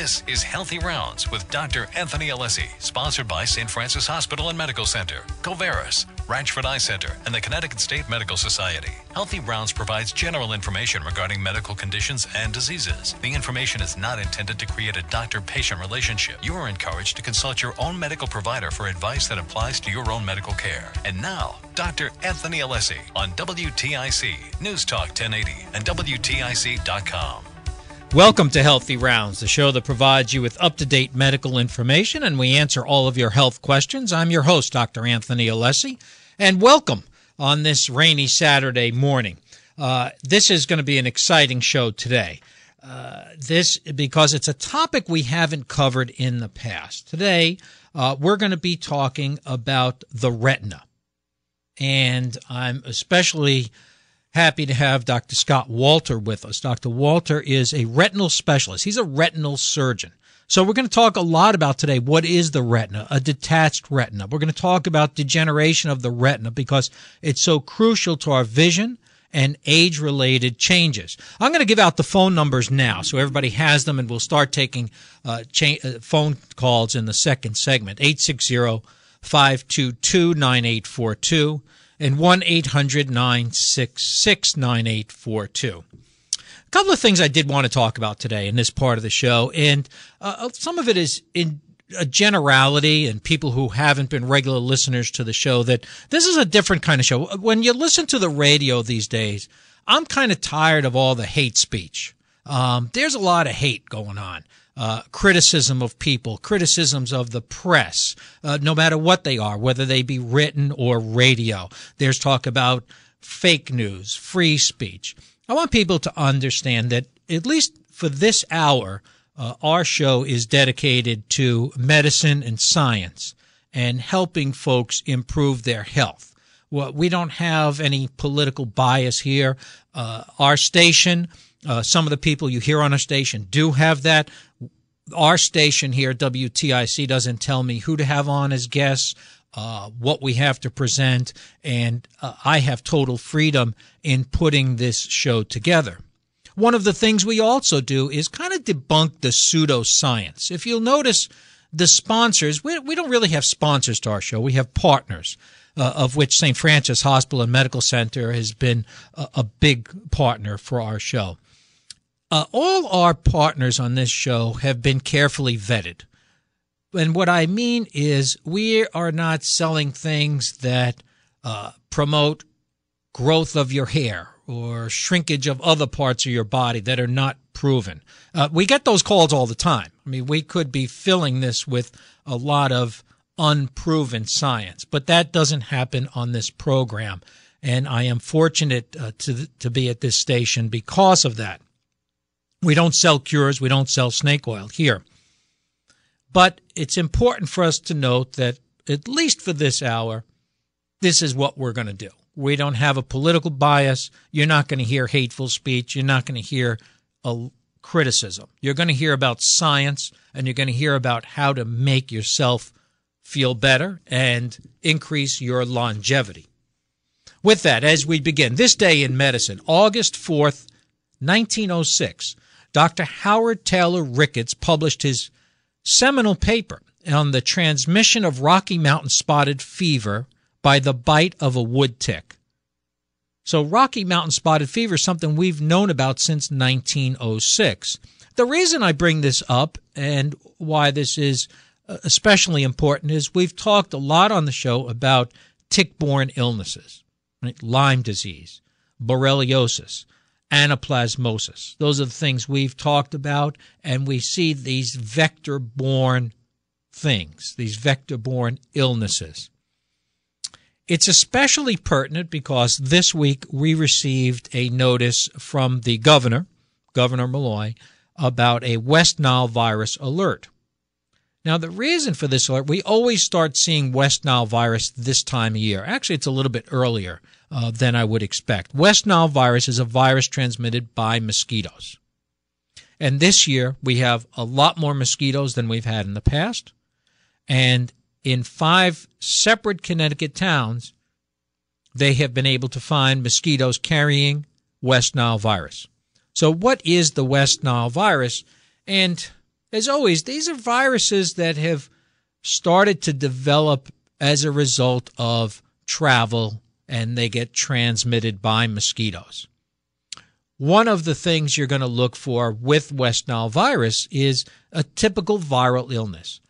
This is Healthy Rounds with Dr. Anthony Alessi, sponsored by St. Francis Hospital and Medical Center, Covaris, Ranchford Eye Center, and the Connecticut State Medical Society. Healthy Rounds provides general information regarding medical conditions and diseases. The information is not intended to create a doctor patient relationship. You are encouraged to consult your own medical provider for advice that applies to your own medical care. And now, Dr. Anthony Alessi on WTIC, News Talk 1080, and WTIC.com. Welcome to Healthy Rounds, the show that provides you with up to date medical information and we answer all of your health questions. I'm your host, Dr. Anthony Alessi, and welcome on this rainy Saturday morning. Uh, this is going to be an exciting show today. Uh, this because it's a topic we haven't covered in the past. Today, uh, we're going to be talking about the retina. And I'm especially happy to have Dr. Scott Walter with us. Dr. Walter is a retinal specialist. He's a retinal surgeon. So we're going to talk a lot about today what is the retina, a detached retina. We're going to talk about degeneration of the retina because it's so crucial to our vision and age related changes. I'm going to give out the phone numbers now so everybody has them and we'll start taking uh, cha- uh, phone calls in the second segment 860 522 9842 and 1 800 966 9842. A couple of things I did want to talk about today in this part of the show, and uh, some of it is in a generality and people who haven't been regular listeners to the show that this is a different kind of show. When you listen to the radio these days, I'm kind of tired of all the hate speech. Um, there's a lot of hate going on. Uh, criticism of people, criticisms of the press, uh, no matter what they are, whether they be written or radio. There's talk about fake news, free speech. I want people to understand that, at least for this hour, uh, our show is dedicated to medicine and science and helping folks improve their health. Well, we don't have any political bias here. Uh, our station, uh, some of the people you hear on our station do have that. Our station here, WTIC, doesn't tell me who to have on as guests, uh, what we have to present, and uh, I have total freedom in putting this show together. One of the things we also do is kind of debunk the pseudoscience. If you'll notice, the sponsors, we, we don't really have sponsors to our show. We have partners, uh, of which St. Francis Hospital and Medical Center has been a, a big partner for our show. Uh, all our partners on this show have been carefully vetted. And what I mean is, we are not selling things that uh, promote growth of your hair or shrinkage of other parts of your body that are not proven. Uh, we get those calls all the time. I mean, we could be filling this with a lot of unproven science, but that doesn't happen on this program. And I am fortunate uh, to, to be at this station because of that. We don't sell cures. We don't sell snake oil here. But it's important for us to note that, at least for this hour, this is what we're going to do. We don't have a political bias. You're not going to hear hateful speech. You're not going to hear a criticism. You're going to hear about science and you're going to hear about how to make yourself feel better and increase your longevity. With that, as we begin, this day in medicine, August 4th, 1906, Dr. Howard Taylor Ricketts published his seminal paper on the transmission of Rocky Mountain spotted fever by the bite of a wood tick. So, Rocky Mountain spotted fever is something we've known about since 1906. The reason I bring this up and why this is uh, especially important is we've talked a lot on the show about tick borne illnesses, right? Lyme disease, borreliosis, anaplasmosis. Those are the things we've talked about, and we see these vector borne things, these vector borne illnesses. It's especially pertinent because this week we received a notice from the governor, Governor Malloy, about a West Nile virus alert. Now, the reason for this alert, we always start seeing West Nile virus this time of year. Actually, it's a little bit earlier uh, than I would expect. West Nile virus is a virus transmitted by mosquitoes. And this year, we have a lot more mosquitoes than we've had in the past. And in five separate Connecticut towns, they have been able to find mosquitoes carrying West Nile virus. So, what is the West Nile virus? And as always, these are viruses that have started to develop as a result of travel and they get transmitted by mosquitoes. One of the things you're going to look for with West Nile virus is a typical viral illness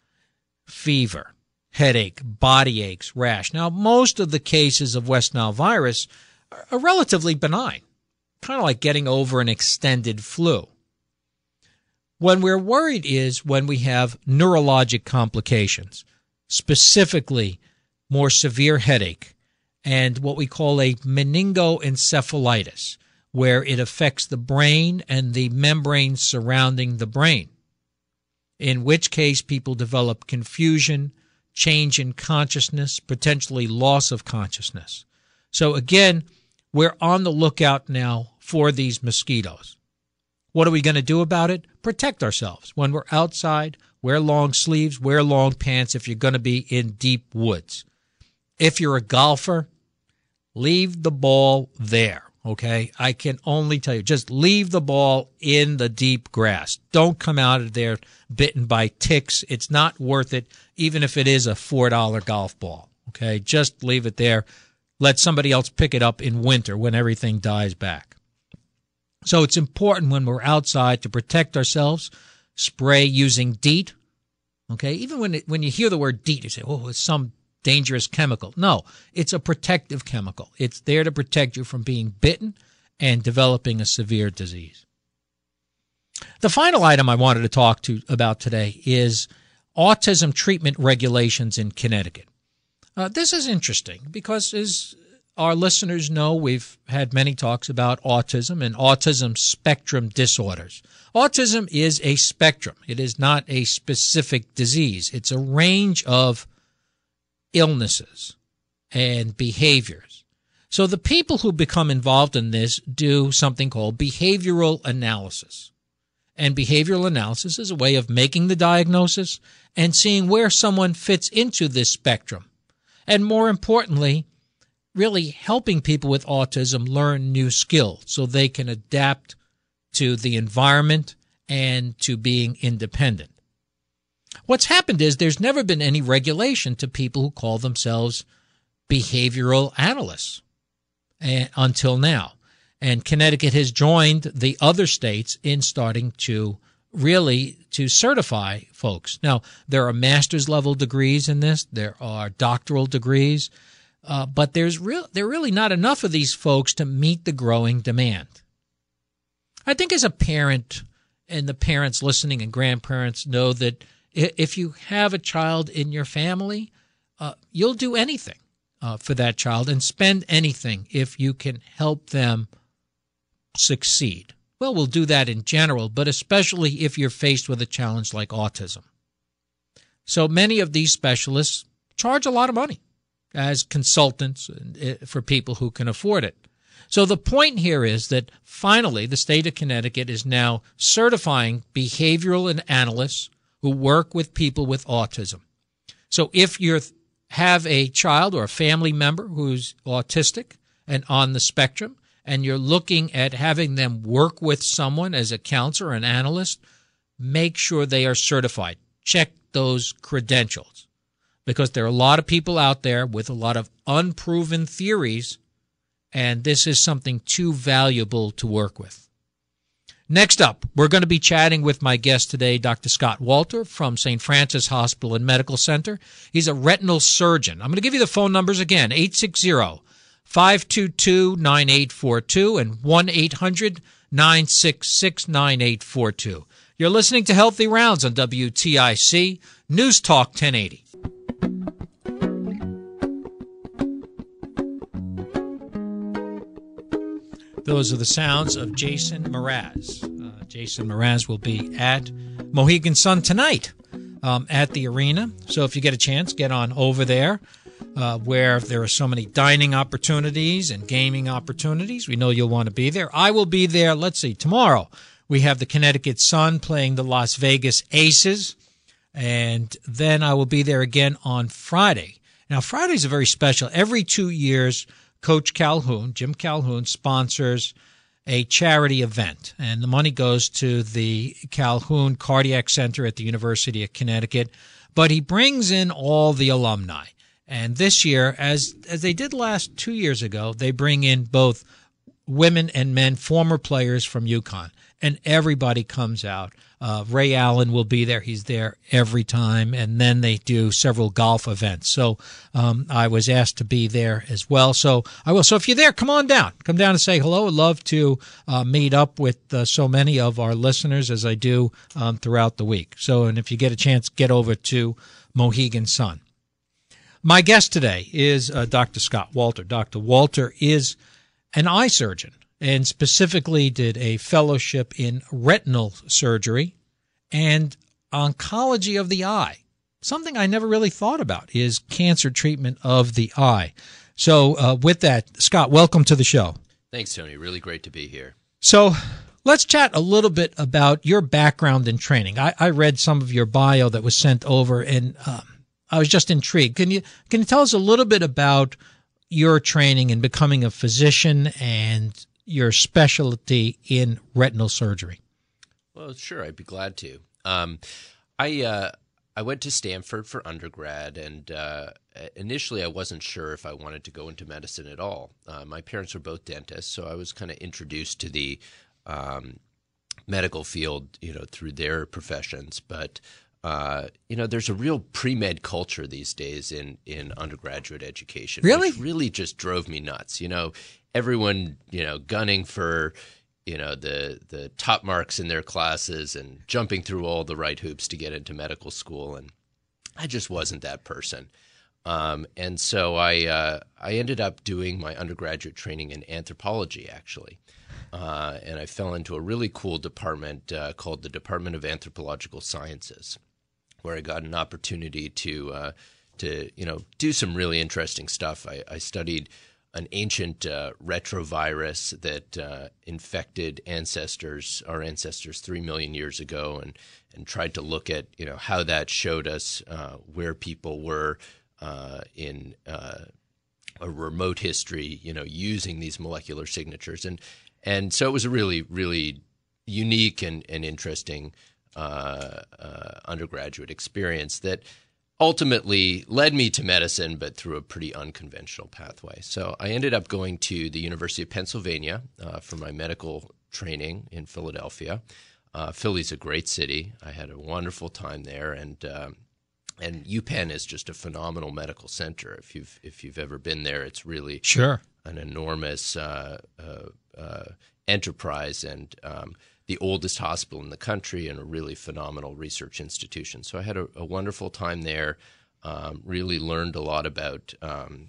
fever, headache, body aches, rash. Now, most of the cases of West Nile virus are relatively benign, kind of like getting over an extended flu. When we're worried is when we have neurologic complications, specifically more severe headache and what we call a meningoencephalitis, where it affects the brain and the membrane surrounding the brain, in which case people develop confusion, change in consciousness, potentially loss of consciousness. So again, we're on the lookout now for these mosquitoes. What are we going to do about it? Protect ourselves. When we're outside, wear long sleeves, wear long pants if you're going to be in deep woods. If you're a golfer, leave the ball there. Okay. I can only tell you, just leave the ball in the deep grass. Don't come out of there bitten by ticks. It's not worth it, even if it is a $4 golf ball. Okay. Just leave it there. Let somebody else pick it up in winter when everything dies back. So it's important when we're outside to protect ourselves, spray using DEET. Okay, even when it, when you hear the word DEET, you say, "Oh, it's some dangerous chemical." No, it's a protective chemical. It's there to protect you from being bitten and developing a severe disease. The final item I wanted to talk to about today is autism treatment regulations in Connecticut. Uh, this is interesting because, as our listeners know we've had many talks about autism and autism spectrum disorders. Autism is a spectrum. It is not a specific disease. It's a range of illnesses and behaviors. So the people who become involved in this do something called behavioral analysis. And behavioral analysis is a way of making the diagnosis and seeing where someone fits into this spectrum. And more importantly, really helping people with autism learn new skills so they can adapt to the environment and to being independent. What's happened is there's never been any regulation to people who call themselves behavioral analysts eh, until now. And Connecticut has joined the other states in starting to really to certify folks. Now, there are master's level degrees in this, there are doctoral degrees, uh, but there's real there really not enough of these folks to meet the growing demand. I think as a parent, and the parents listening and grandparents know that if you have a child in your family, uh, you'll do anything uh, for that child and spend anything if you can help them succeed. Well, we'll do that in general, but especially if you're faced with a challenge like autism. So many of these specialists charge a lot of money as consultants eh, for people who can afford it. So the point here is that finally the state of Connecticut is now certifying behavioral and analysts who work with people with autism. So if you have a child or a family member who's autistic and on the spectrum, and you're looking at having them work with someone as a counselor, an analyst, make sure they are certified. Check those credentials because there are a lot of people out there with a lot of unproven theories, and this is something too valuable to work with. Next up, we're going to be chatting with my guest today, Dr. Scott Walter from St. Francis Hospital and Medical Center. He's a retinal surgeon. I'm going to give you the phone numbers again 860 522 9842 and 1 800 966 9842. You're listening to Healthy Rounds on WTIC News Talk 1080. Those are the sounds of Jason Mraz. Uh, Jason Mraz will be at Mohegan Sun tonight um, at the arena. So if you get a chance, get on over there. Uh, where there are so many dining opportunities and gaming opportunities. We know you'll want to be there. I will be there. Let's see. Tomorrow we have the Connecticut Sun playing the Las Vegas Aces. And then I will be there again on Friday. Now, Fridays are very special. Every two years, Coach Calhoun, Jim Calhoun, sponsors a charity event, and the money goes to the Calhoun Cardiac Center at the University of Connecticut. But he brings in all the alumni. And this year, as as they did last two years ago, they bring in both women and men, former players from UConn, and everybody comes out. Uh, Ray Allen will be there. He's there every time. And then they do several golf events. So um, I was asked to be there as well. So I will. So if you're there, come on down. Come down and say hello. I'd love to uh, meet up with uh, so many of our listeners as I do um, throughout the week. So, and if you get a chance, get over to Mohegan Sun. My guest today is uh, Dr. Scott Walter. Dr. Walter is an eye surgeon and specifically did a fellowship in retinal surgery and oncology of the eye. Something I never really thought about is cancer treatment of the eye. So, uh, with that, Scott, welcome to the show. Thanks, Tony. Really great to be here. So, let's chat a little bit about your background and training. I, I read some of your bio that was sent over, and um, I was just intrigued. Can you can you tell us a little bit about your training in becoming a physician and your specialty in retinal surgery? Well, sure, I'd be glad to. Um, I uh, I went to Stanford for undergrad, and uh, initially I wasn't sure if I wanted to go into medicine at all. Uh, my parents were both dentists, so I was kind of introduced to the um, medical field, you know, through their professions. But uh, you know, there's a real pre med culture these days in in undergraduate education. Really, really just drove me nuts. You know, everyone you know gunning for you know the the top marks in their classes and jumping through all the right hoops to get into medical school and I just wasn't that person. Um, and so I uh, I ended up doing my undergraduate training in anthropology actually. Uh, and I fell into a really cool department uh, called the Department of Anthropological Sciences, where I got an opportunity to uh, to you know do some really interesting stuff. I, I studied an ancient uh, retrovirus that uh, infected ancestors, our ancestors, three million years ago, and and tried to look at you know how that showed us uh, where people were uh, in uh, a remote history, you know, using these molecular signatures, and and so it was a really really unique and and interesting uh, undergraduate experience that ultimately led me to medicine, but through a pretty unconventional pathway. So I ended up going to the University of Pennsylvania uh, for my medical training in Philadelphia. Uh, Philly's a great city. I had a wonderful time there, and um, and UPenn is just a phenomenal medical center. If you've if you've ever been there, it's really sure an enormous uh, uh, uh enterprise, and um, the oldest hospital in the country and a really phenomenal research institution. So I had a, a wonderful time there. Um, really learned a lot about um,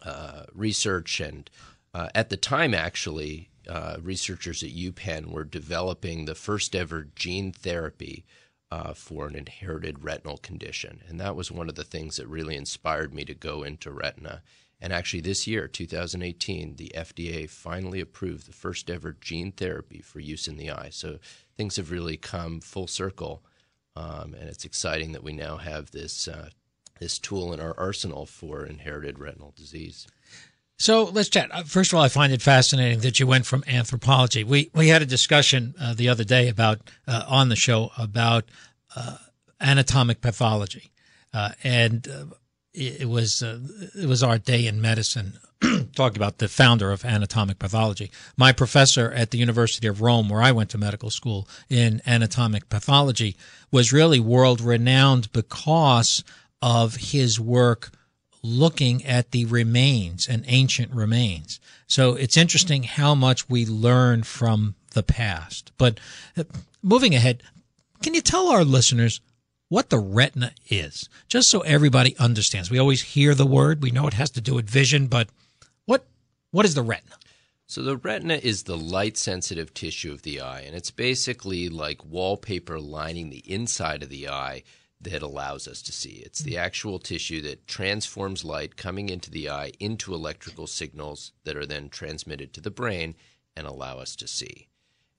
uh, research, and uh, at the time, actually, uh, researchers at UPenn were developing the first ever gene therapy uh, for an inherited retinal condition, and that was one of the things that really inspired me to go into retina and actually, this year, 2018, the FDA finally approved the first ever gene therapy for use in the eye. So things have really come full circle, um, and it's exciting that we now have this uh, this tool in our arsenal for inherited retinal disease. So let's chat. Uh, first of all, I find it fascinating that you went from anthropology. We we had a discussion uh, the other day about uh, on the show about uh, anatomic pathology, uh, and it was uh, it was our day in medicine. Talking about the founder of anatomic pathology. My professor at the university of rome where i went to medical school in anatomic pathology was really world renowned because of his work looking at the remains and ancient remains. So it's interesting how much we learn from the past. But uh, moving ahead can you tell our listeners what the retina is, just so everybody understands. We always hear the word, we know it has to do with vision, but what what is the retina? So the retina is the light sensitive tissue of the eye, and it's basically like wallpaper lining the inside of the eye that allows us to see. It's the actual tissue that transforms light coming into the eye into electrical signals that are then transmitted to the brain and allow us to see.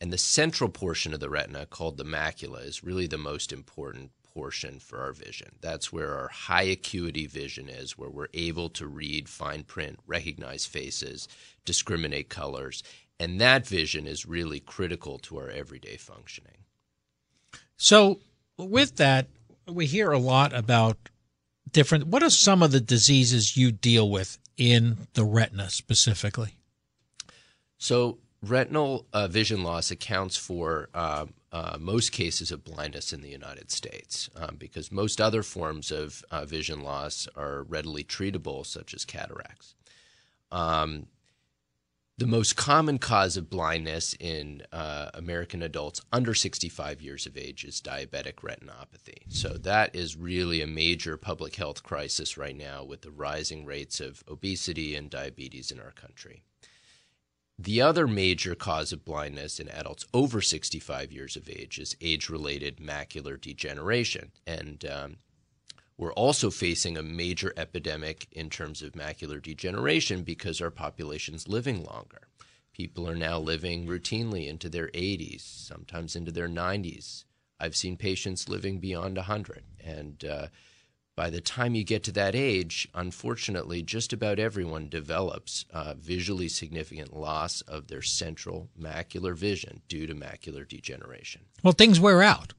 And the central portion of the retina, called the macula, is really the most important portion for our vision. That's where our high acuity vision is, where we're able to read fine print, recognize faces, discriminate colors. And that vision is really critical to our everyday functioning. So, with that, we hear a lot about different. What are some of the diseases you deal with in the retina specifically? So, retinal uh, vision loss accounts for uh, uh, most cases of blindness in the United States um, because most other forms of uh, vision loss are readily treatable, such as cataracts. Um, the most common cause of blindness in uh, American adults under 65 years of age is diabetic retinopathy. So, that is really a major public health crisis right now with the rising rates of obesity and diabetes in our country. The other major cause of blindness in adults over 65 years of age is age related macular degeneration. And um, we're also facing a major epidemic in terms of macular degeneration because our population's living longer. People are now living routinely into their 80s, sometimes into their 90s. I've seen patients living beyond 100. And uh, by the time you get to that age, unfortunately, just about everyone develops uh, visually significant loss of their central macular vision due to macular degeneration. Well, things wear out.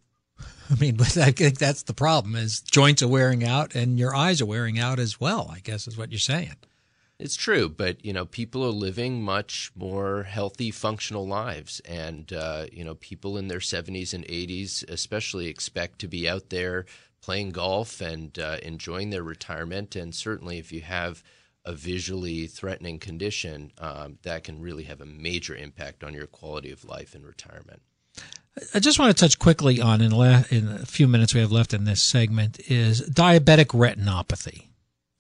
I mean, but I think that's the problem: is joints are wearing out and your eyes are wearing out as well. I guess is what you're saying. It's true, but you know, people are living much more healthy, functional lives, and uh, you know, people in their 70s and 80s, especially, expect to be out there playing golf and uh, enjoying their retirement. And certainly, if you have a visually threatening condition, um, that can really have a major impact on your quality of life in retirement. I just want to touch quickly on in, le- in a few minutes we have left in this segment is diabetic retinopathy.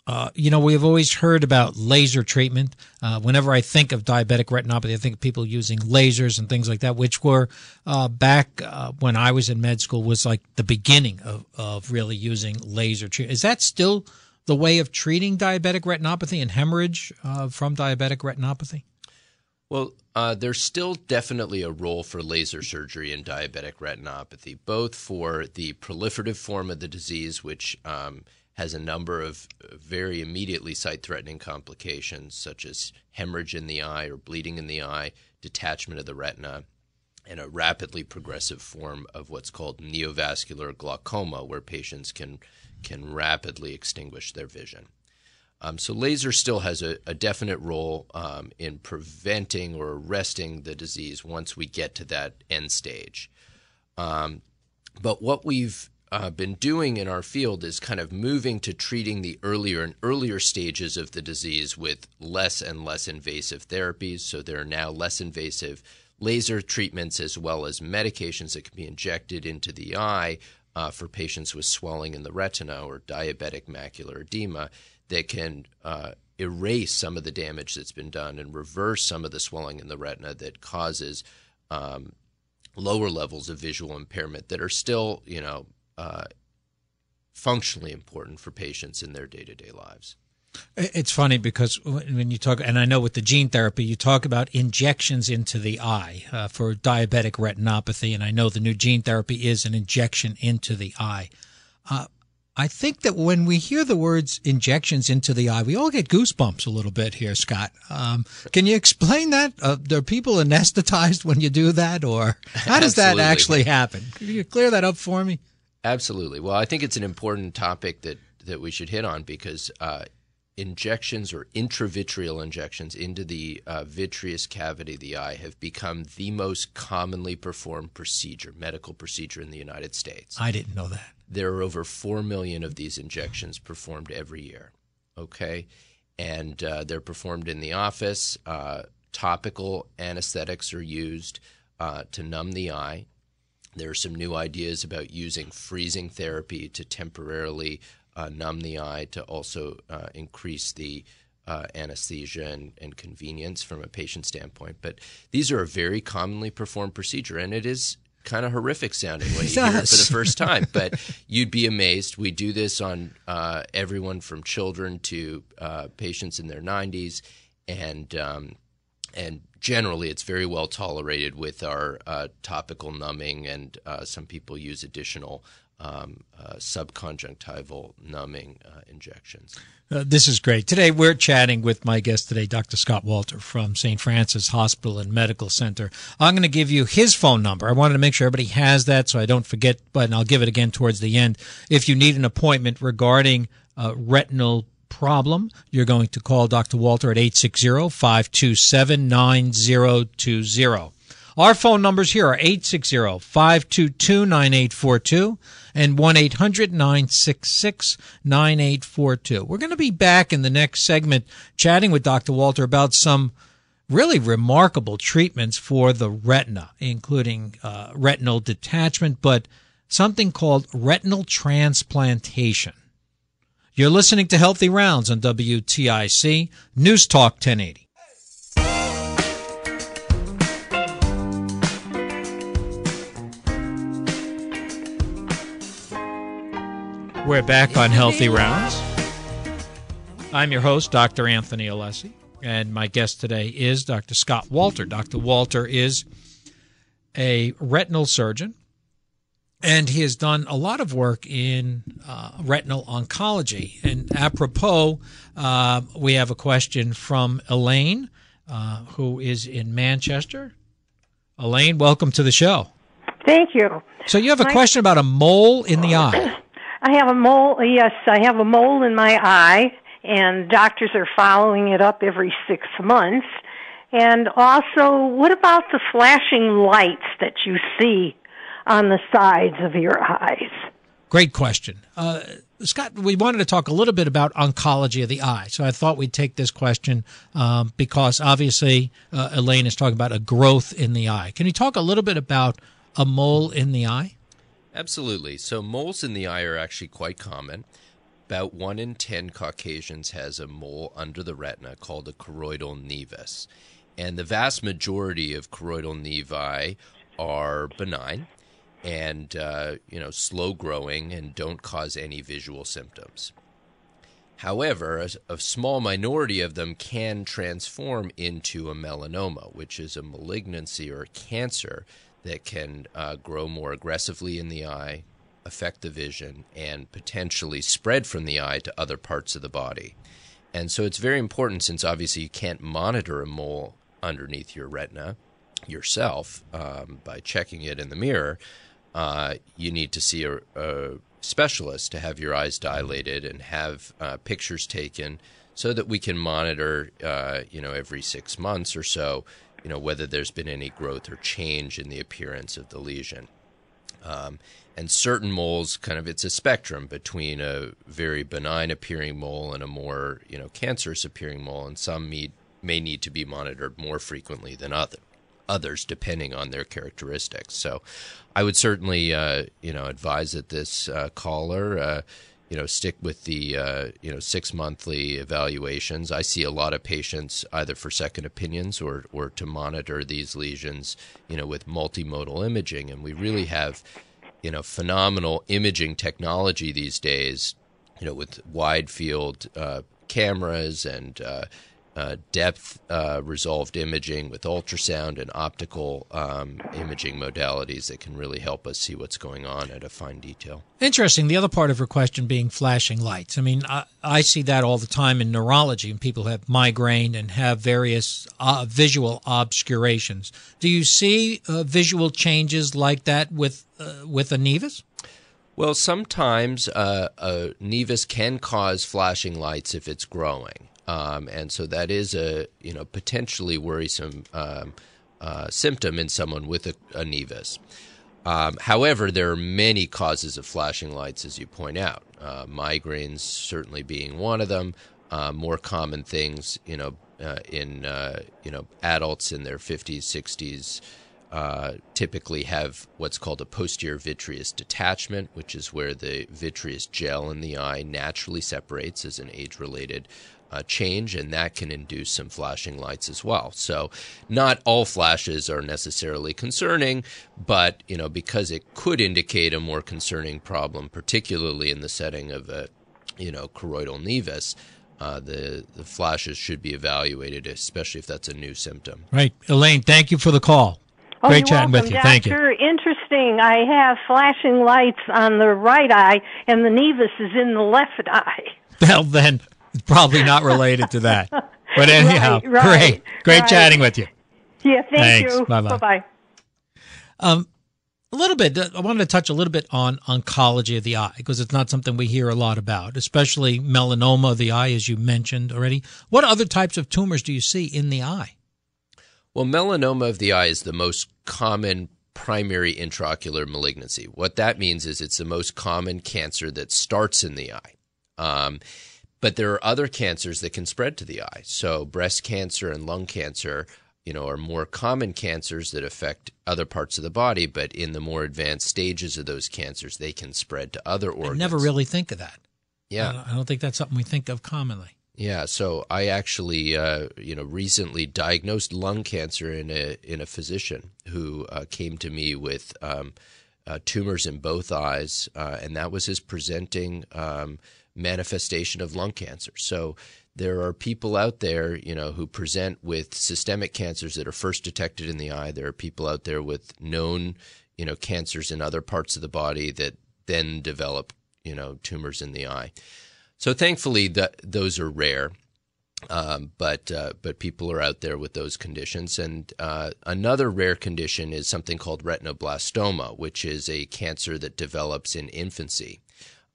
Uh, you know, we've always heard about laser treatment. Uh, whenever I think of diabetic retinopathy, I think of people using lasers and things like that, which were uh, back uh, when I was in med school was like the beginning of, of really using laser treatment. Is that still the way of treating diabetic retinopathy and hemorrhage uh, from diabetic retinopathy? Well, there's still definitely a role for laser surgery in diabetic retinopathy, both for the proliferative form of the disease, which um, has a number of very immediately sight threatening complications, such as hemorrhage in the eye or bleeding in the eye, detachment of the retina, and a rapidly progressive form of what's called neovascular glaucoma, where patients can, can rapidly extinguish their vision. Um, so, laser still has a, a definite role um, in preventing or arresting the disease once we get to that end stage. Um, but what we've uh, been doing in our field is kind of moving to treating the earlier and earlier stages of the disease with less and less invasive therapies. So there are now less invasive laser treatments as well as medications that can be injected into the eye uh, for patients with swelling in the retina or diabetic macular edema that can uh, erase some of the damage that's been done and reverse some of the swelling in the retina that causes um, lower levels of visual impairment that are still, you know, uh, functionally important for patients in their day to day lives. It's funny because when you talk, and I know with the gene therapy, you talk about injections into the eye uh, for diabetic retinopathy, and I know the new gene therapy is an injection into the eye. Uh, I think that when we hear the words injections into the eye, we all get goosebumps a little bit here, Scott. Um, can you explain that? Uh, are people anesthetized when you do that, or how does that actually happen? Can you clear that up for me? Absolutely. Well, I think it's an important topic that, that we should hit on because uh, injections or intravitreal injections into the uh, vitreous cavity of the eye have become the most commonly performed procedure, medical procedure in the United States. I didn't know that. There are over 4 million of these injections performed every year. Okay. And uh, they're performed in the office. Uh, topical anesthetics are used uh, to numb the eye there are some new ideas about using freezing therapy to temporarily uh, numb the eye to also uh, increase the uh, anesthesia and, and, convenience from a patient standpoint. But these are a very commonly performed procedure, and it is kind of horrific sounding when you hear it for the first time. But you'd be amazed. We do this on uh, everyone from children to uh, patients in their 90s, and um, and generally it's very well tolerated with our uh, topical numbing, and uh, some people use additional um, uh, subconjunctival numbing uh, injections. Uh, this is great. Today we're chatting with my guest today, Dr. Scott Walter from St. Francis Hospital and Medical Center. I'm going to give you his phone number. I wanted to make sure everybody has that so I don't forget, but I'll give it again towards the end. If you need an appointment regarding uh, retinal problem, you're going to call Dr. Walter at 860-527-9020. Our phone numbers here are 860-522-9842 and 1-800-966-9842. We're going to be back in the next segment chatting with Dr. Walter about some really remarkable treatments for the retina, including uh, retinal detachment, but something called retinal transplantation. You're listening to Healthy Rounds on WTIC News Talk 1080. We're back on Healthy Rounds. I'm your host, Dr. Anthony Alessi, and my guest today is Dr. Scott Walter. Dr. Walter is a retinal surgeon, and he has done a lot of work in uh, retinal oncology. And apropos, uh, we have a question from Elaine, uh, who is in Manchester. Elaine, welcome to the show. Thank you. So you have a question about a mole in the eye. I have a mole. Yes, I have a mole in my eye, and doctors are following it up every six months. And also, what about the flashing lights that you see on the sides of your eyes? Great question. Uh, Scott, we wanted to talk a little bit about oncology of the eye. So I thought we'd take this question um, because obviously uh, Elaine is talking about a growth in the eye. Can you talk a little bit about a mole in the eye? Absolutely. So moles in the eye are actually quite common. About one in ten Caucasians has a mole under the retina called a choroidal nevus. And the vast majority of choroidal nevi are benign and uh, you know slow growing and don't cause any visual symptoms. However, a, a, small minority of them can transform into a melanoma, which is a malignancy or a cancer that can uh, grow more aggressively in the eye, affect the vision, and potentially spread from the eye to other parts of the body. And so it's very important since obviously you can't monitor a mole underneath your retina yourself um, by checking it in the mirror. Uh, you need to see a, a, specialist to have your eyes dilated and have uh, pictures taken so that we can monitor, uh, you know, every six months or so you know, whether there's been any growth or change in the appearance of the lesion. Um, and certain moles, kind of, it's a spectrum between a very benign appearing mole and a more, you know, cancerous appearing mole, and some may, may need to be monitored more frequently than other, others, depending on their characteristics. So, I would certainly, uh, you know, advise that this uh, caller uh, you know stick with the uh, you know six monthly evaluations. I see a lot of patients either for second opinions or or to monitor these lesions, you know, with multimodal imaging, and we really have you know phenomenal imaging technology these days, you know, with wide field uh, cameras and uh, depth uh, resolved imaging with ultrasound and optical um, imaging modalities that can really help us see what's going on at a fine detail. Interesting. The other part of her question being flashing lights. I mean, I, I see that all the time in neurology, and people have migraine and have various uh, visual obscurations. Do you see uh, visual changes like that with uh, with a nevus? Well, sometimes uh, a nevus can cause flashing lights if it's growing. Um, and so that is a you know potentially worrisome um, uh, symptom in someone with a, a nevus. Um, however, there are many causes of flashing lights, as you point out. Uh, migraines certainly being one of them. Uh, more common things, you know, uh, in uh, you know adults in their 50s, 60s. Uh, typically have what's called a posterior vitreous detachment, which is where the vitreous gel in the eye naturally separates as an age related uh, change, and that can induce some flashing lights as well. So, not all flashes are necessarily concerning, but you know because it could indicate a more concerning problem, particularly in the setting of a you know choroidal nevus. uh, the the flashes should be evaluated, especially if that's a new symptom. Right, Elaine. Thank you for the call. Oh, Great chatting welcome, with you. Doctor. Thank you. Interesting. I have flashing lights on the right eye, and the nevus is in the left eye. Well, then it's probably not related to that. But anyhow, Right, right, great, great right. chatting with you. Yeah, thank Thanks. you. Bye-bye. Bye-bye. Um, a little bit. uh, I wanted to touch a little bit on oncology of the eye because it's not something we hear a lot about, especially melanoma of the eye, as you mentioned already. What other types of tumors do you see in the eye? Well, melanoma of the eye is the most common primary intraocular malignancy. What that means is it's the most common cancer that starts in the eye. Um, but there are other cancers that can spread to the eye. So breast cancer and lung cancer, you know, are more common cancers that affect other parts of the body. But in the more advanced stages of those cancers, they can spread to other organs. I never really think of that. I yeah. don't, I don't think that's something we think of commonly. Yeah, so I actually, uh, you know, recently diagnosed lung cancer in a in a physician who uh, came to me with um, uh, tumors in both eyes, uh, and that was his presenting um, manifestation of lung cancer. So there are people out there, you know, who present with systemic cancers that are first detected in the eye. There are people out there with known, you know, cancers in other parts of the body that then develop, you know, tumors in the eye. So thankfully, that those are rare, um, but uh, but people are out there with those conditions. And uh, another rare condition is something called retinoblastoma, which is a cancer that develops in infancy,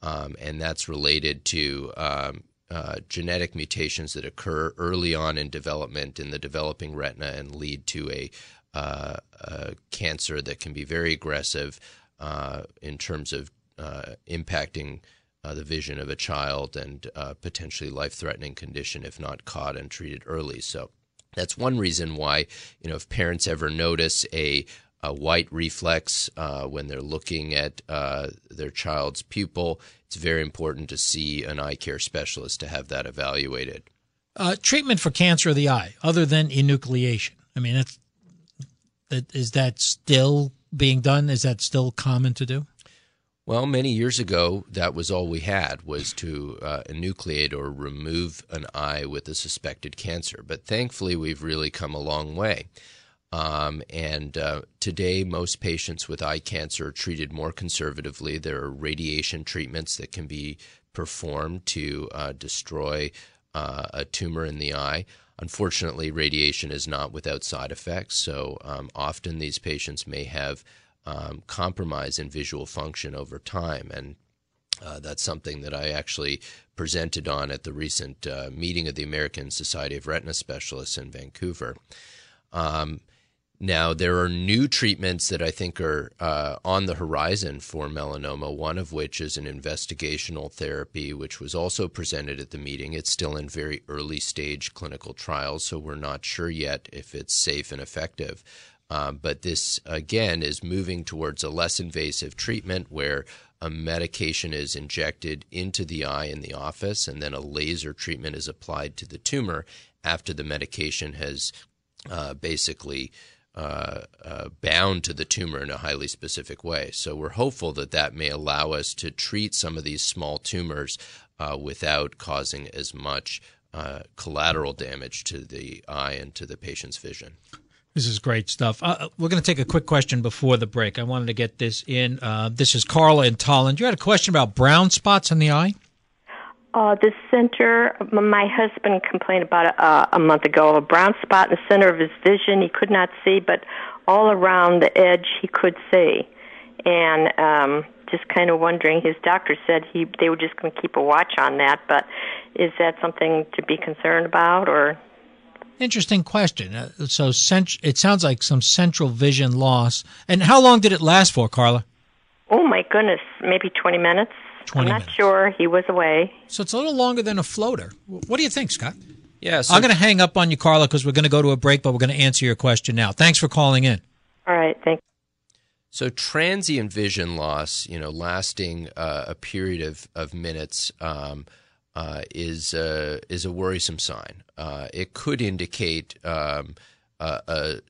um, and that's related to um, uh, genetic mutations that occur early on in development in the developing retina and lead to a, uh, a cancer that can be very aggressive uh, in terms of uh, impacting uh, the vision of a child and uh, potentially life-threatening condition if not caught and treated early. So that's one reason why you know if parents ever notice a a white reflex uh, when they're looking at uh, their child's pupil, it's very important to see an eye care specialist to have that evaluated. Uh, treatment for cancer of the eye, other than enucleation. I mean, that's, that, is that still being done? Is that still common to do? Well, many years ago, that was all we had was to uh, enucleate or remove an eye with a suspected cancer. But thankfully, we've really come a long way. Um, and uh, today, most patients with eye cancer are treated more conservatively. There are radiation treatments that can be performed to uh, destroy uh, a tumor in the eye. Unfortunately, radiation is not without side effects, so um, often these patients may have um, compromise in visual function over time. And uh, that's something that I actually presented on at the recent uh, meeting of the American Society of Retina Specialists in Vancouver. Um, now, there are new treatments that I think are uh, on the horizon for melanoma, one of which is an investigational therapy, which was also presented at the meeting. It's still in very early stage clinical trials, so we're not sure yet if it's safe and effective. Um, but this, again, is moving towards a less invasive treatment where a medication is injected into the eye in the office, and then a laser treatment is applied to the tumor after the medication has uh, basically uh, uh, bound to the tumor in a highly specific way. So we're hopeful that that may allow us to treat some of these small tumors uh, without causing as much uh, collateral damage to the eye and to the patient's vision. This is great stuff. Uh, we're going to take a quick question before the break. I wanted to get this in. Uh, this is Carla in Tolland. You had a question about brown spots in the eye? Uh, the center, my husband complained about it uh, a month ago, a brown spot in the center of his vision. He could not see, but all around the edge he could see. And um, just kind of wondering, his doctor said he they were just going to keep a watch on that, but is that something to be concerned about or? Interesting question. Uh, so cent- it sounds like some central vision loss. And how long did it last for, Carla? Oh my goodness, maybe 20 minutes. 20 I'm not minutes. sure. He was away. So it's a little longer than a floater. What do you think, Scott? Yeah, so I'm going to hang up on you, Carla, because we're going to go to a break, but we're going to answer your question now. Thanks for calling in. All right, thank So transient vision loss, you know, lasting uh, a period of, of minutes, um, uh, is uh, is a worrisome sign. Uh, it could indicate um, a,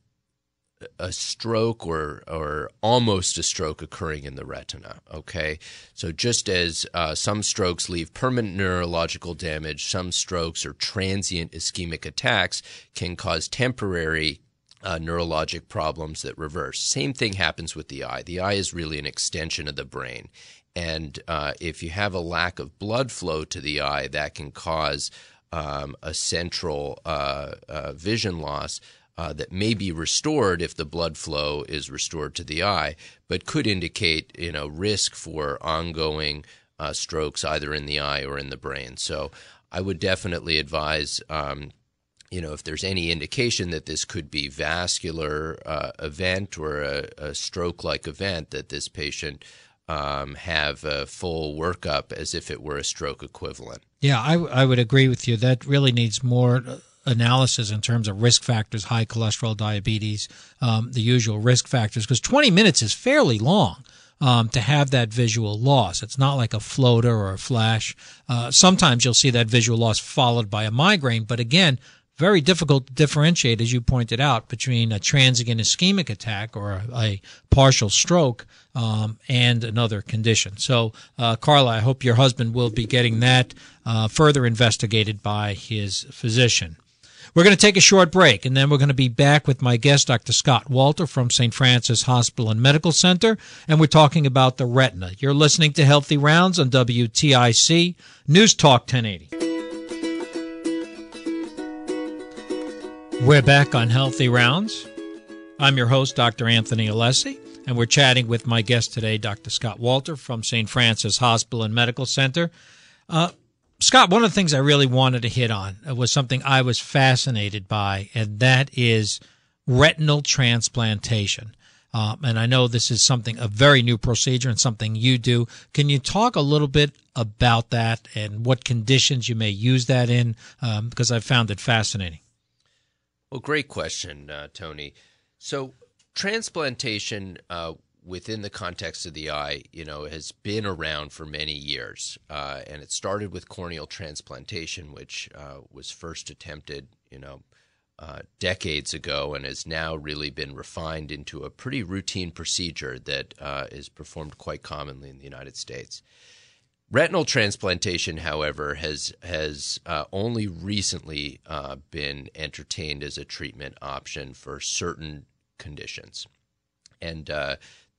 a stroke or or almost a stroke occurring in the retina. Okay, so just as uh, some strokes leave permanent neurological damage, some strokes or transient ischemic attacks can cause temporary uh, neurologic problems that reverse. Same thing happens with the eye. The eye is really an extension of the brain, and uh, if you have a lack of blood flow to the eye, that can cause um, a central uh, uh, vision loss uh, that may be restored if the blood flow is restored to the eye, but could indicate you know risk for ongoing uh, strokes either in the eye or in the brain. So I would definitely advise. Um, you know, if there's any indication that this could be vascular uh, event or a, a stroke-like event, that this patient um, have a full workup as if it were a stroke equivalent. Yeah, I, I would agree with you. That really needs more analysis in terms of risk factors, high cholesterol, diabetes, um, the usual risk factors, because 20 minutes is fairly long. Um, to have that visual loss. It's not like a floater or a flash. Uh, sometimes you'll see that visual loss followed by a migraine, but again, very difficult to differentiate, as you pointed out, between a transient ischemic attack or a, a partial stroke um, and another condition. So, uh, Carla, I hope your husband will be getting that uh, further investigated by his physician. We're going to take a short break, and then we're going to be back with my guest, Dr. Scott Walter from St. Francis Hospital and Medical Center, and we're talking about the retina. You're listening to Healthy Rounds on WTIC News Talk 1080. We're back on Healthy Rounds. I'm your host, Dr. Anthony Alessi, and we're chatting with my guest today, Dr. Scott Walter from St. Francis Hospital and Medical Center. Uh, Scott, one of the things I really wanted to hit on was something I was fascinated by, and that is retinal transplantation. Um, and I know this is something, a very new procedure and something you do. Can you talk a little bit about that and what conditions you may use that in? Um, because I found it fascinating. Well, great question, uh, Tony. So, transplantation uh, within the context of the eye, you know, has been around for many years. Uh, and it started with corneal transplantation, which uh, was first attempted, you know, uh, decades ago and has now really been refined into a pretty routine procedure that uh, is performed quite commonly in the United States. Retinal transplantation, however, has has uh, only recently uh, been entertained as a treatment option for certain conditions, and uh,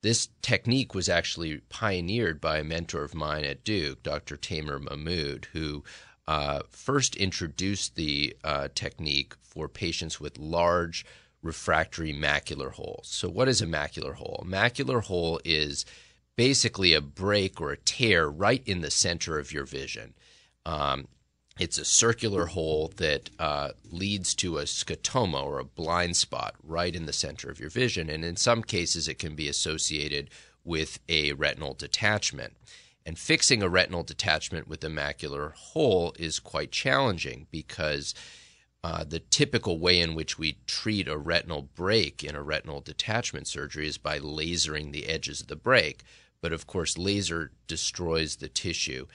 this technique was actually pioneered by a mentor of mine at Duke, Dr. Tamer Mahmoud, who uh, first introduced the uh, technique for patients with large refractory macular holes. So, what is a macular hole? A macular hole is basically a break or a tear right in the center of your vision. Um, it's a circular hole that uh, leads to a scotoma or a blind spot right in the center of your vision. And in some cases, it can be associated with a retinal detachment. And fixing a retinal detachment with a macular hole is quite challenging because uh, the typical way in which we treat a retinal break in a retinal detachment surgery is by lasering the edges of the break. But of course, laser destroys the tissue.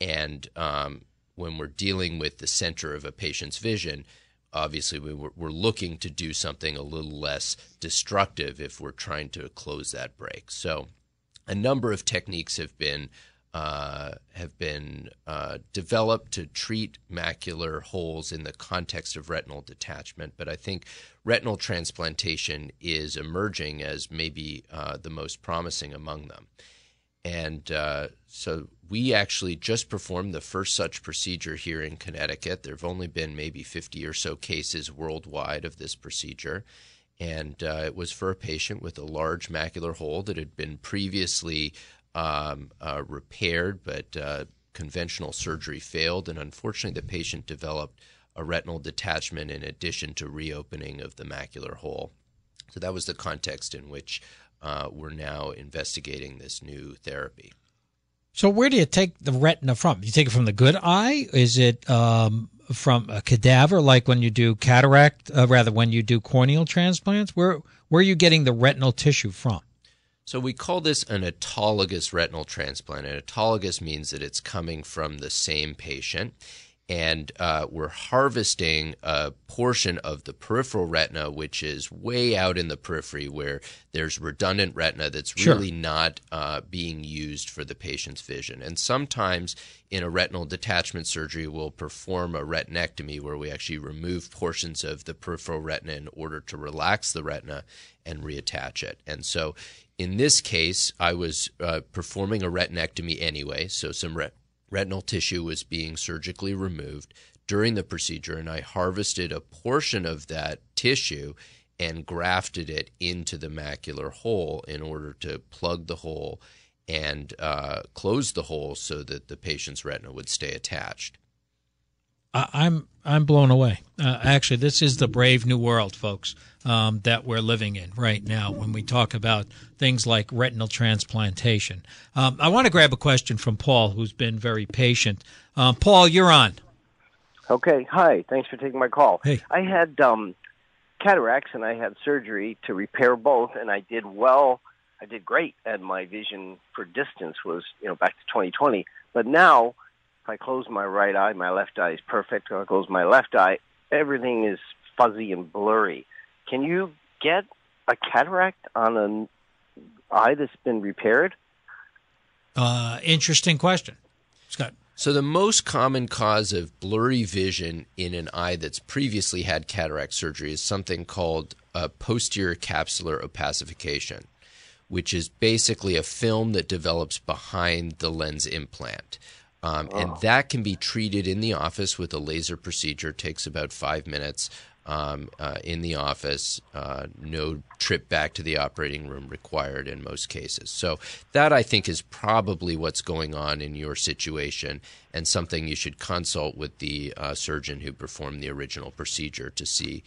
And um, when we're dealing with the center of a patient's vision, obviously we are looking to do something a little less destructive if we're trying to close that break. So, a number of techniques have been uh, have been uh, developed to treat macular holes in the context of retinal detachment, but I think retinal transplantation is emerging as maybe uh, the most promising among them. And uh, so we actually just performed the first such procedure here in Connecticut. There have only been maybe 50 or so cases worldwide of this procedure. And uh, it was for a patient with a large macular hole that had been previously um, uh, repaired, but uh, conventional surgery failed. And unfortunately, the patient developed a retinal detachment in addition to reopening of the macular hole. So that was the context in which uh, we're now investigating this new therapy. So, where do you take the retina from? You take it from the good eye? Is it um, from a cadaver, like when you do cataract, uh, rather when you do corneal transplants? Where where are you getting the retinal tissue from? So we call this an autologous retinal transplant. An autologous means that it's coming from the same patient, and uh, we're harvesting a portion of the peripheral retina, which is way out in the periphery where there's redundant retina that's Sure. really not uh, being used for the patient's vision. And sometimes in a retinal detachment surgery, we'll perform a retinectomy where we actually remove portions of the peripheral retina in order to relax the retina and reattach it. And so in this case, I was uh, performing a retinectomy anyway, so some ret- retinal tissue was being surgically removed during the procedure, and I harvested a portion of that tissue and grafted it into the macular hole in order to plug the hole and uh, close the hole so that the patient's retina would stay attached. I, I'm I'm blown away. Uh, actually, this is the brave new world, folks, um, that we're living in right now. When we talk about things like retinal transplantation, um, I want to grab a question from Paul, who's been very patient. Um, Paul, you're on. Okay. Hi. Thanks for taking my call. Hey. I had um, cataracts and I had surgery to repair both, and I did well. I did great, and my vision for distance was, you know, back to 2020. But now, I close my right eye, my left eye is perfect. If I close my left eye, everything is fuzzy and blurry. Can you get a cataract on an eye that's been repaired? Uh, interesting question, Scott. So, the most common cause of blurry vision in an eye that's previously had cataract surgery is something called uh, posterior capsular opacification, which is basically a film that develops behind the lens implant. Um, And that can be treated in the office with a laser procedure. It takes about five minutes um, uh, in the office. Uh, no trip back to the operating room required in most cases. So that I think is probably what's going on in your situation, and something you should consult with the uh, surgeon who performed the original procedure to see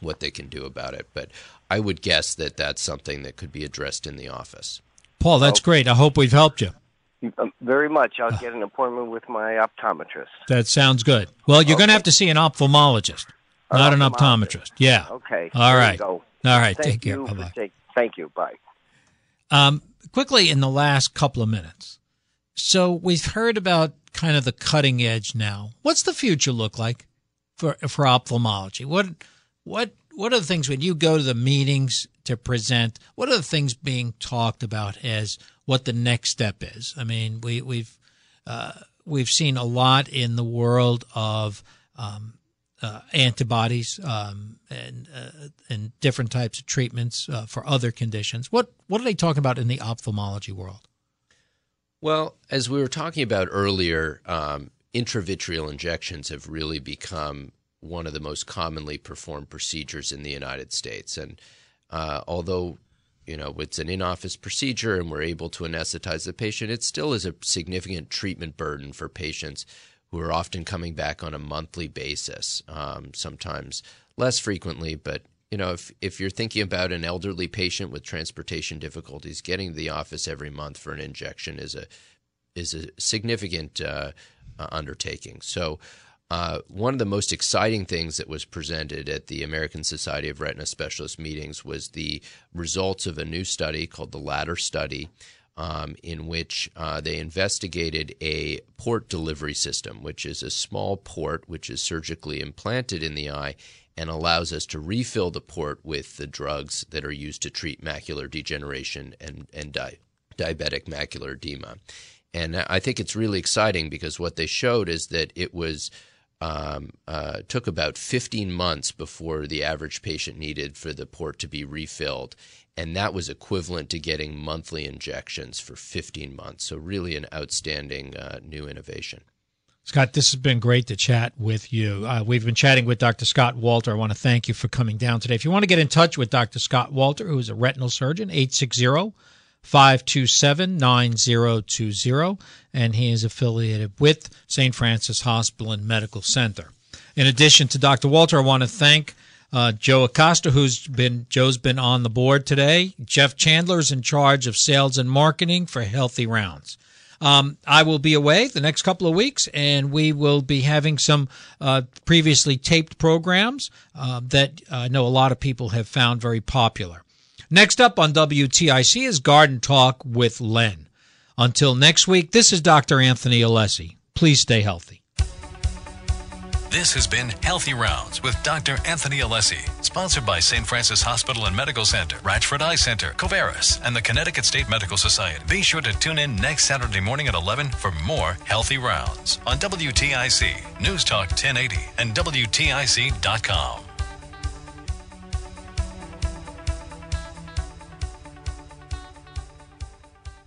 what they can do about it. But I would guess that that's something that could be addressed in the office. Paul, that's great. I hope we've helped you. Um, very much. I'll get an appointment with my optometrist. That sounds good. Well, you're going to have to see an ophthalmologist, not an optometrist. Yeah. Okay. All right. All right. Thank Take care. Bye bye. take- thank you. Bye. Um, quickly, in the last couple of minutes. So we've heard about kind of the cutting edge now. What's the future look like for for ophthalmology? What what what are the things when you go to the meetings to present? What are the things being talked about as what the next step is? I mean, we we've uh, we've seen a lot in the world of um, uh, antibodies um, and uh, and different types of treatments uh, for other conditions. What what are they talking about in the ophthalmology world? Well, as we were talking about earlier, um, intravitreal injections have really become one of the most commonly performed procedures in the United States. And uh, although you know it's an in-office procedure and we're able to anesthetize the patient, it still is a significant treatment burden for patients who are often coming back on a monthly basis, um, sometimes less frequently, but you know, if if you're thinking about an elderly patient with transportation difficulties, getting to the office every month for an injection is a is a significant uh, undertaking. So, uh, one of the most exciting things that was presented at the American Society of Retina Specialists meetings was the results of a new study called the Ladder Study, um, in which uh, they investigated a port delivery system, which is a small port which is surgically implanted in the eye and allows us to refill the port with the drugs that are used to treat macular degeneration and, and di- diabetic macular edema. And I think it's really exciting because what they showed is that it was um, uh, took about 15 months before the average patient needed for the port to be refilled. And that was equivalent to getting monthly injections for 15 months. So, really, an outstanding uh, new innovation. Scott, this has been great to chat with you. Uh, we've been chatting with Dr. Scott Walter. I want to thank you for coming down today. If you want to get in touch with Dr. Scott Walter, who is a retinal surgeon, 860 527 9020, and he is affiliated with St. Francis Hospital and Medical Center. In addition to Dr. Walter, I want to thank uh, Joe Acosta, who's been Joe's been on the board today. Jeff Chandler is in charge of sales and marketing for Healthy Rounds. Um, I will be away the next couple of weeks, and we will be having some uh, previously taped programs uh, that I know a lot of people have found very popular. Next up on WTIC is Garden Talk with Len. Until next week, this is Dr. Anthony Alessi. Please stay healthy. This has been Healthy Rounds with Dr. Anthony Alessi, sponsored by St. Francis Hospital and Medical Center, Ratchford Eye Center, Covaris, and the Connecticut State Medical Society. Be sure to tune in next Saturday morning at 11 for more Healthy Rounds on WTIC, News Talk 1080, and WTIC.com.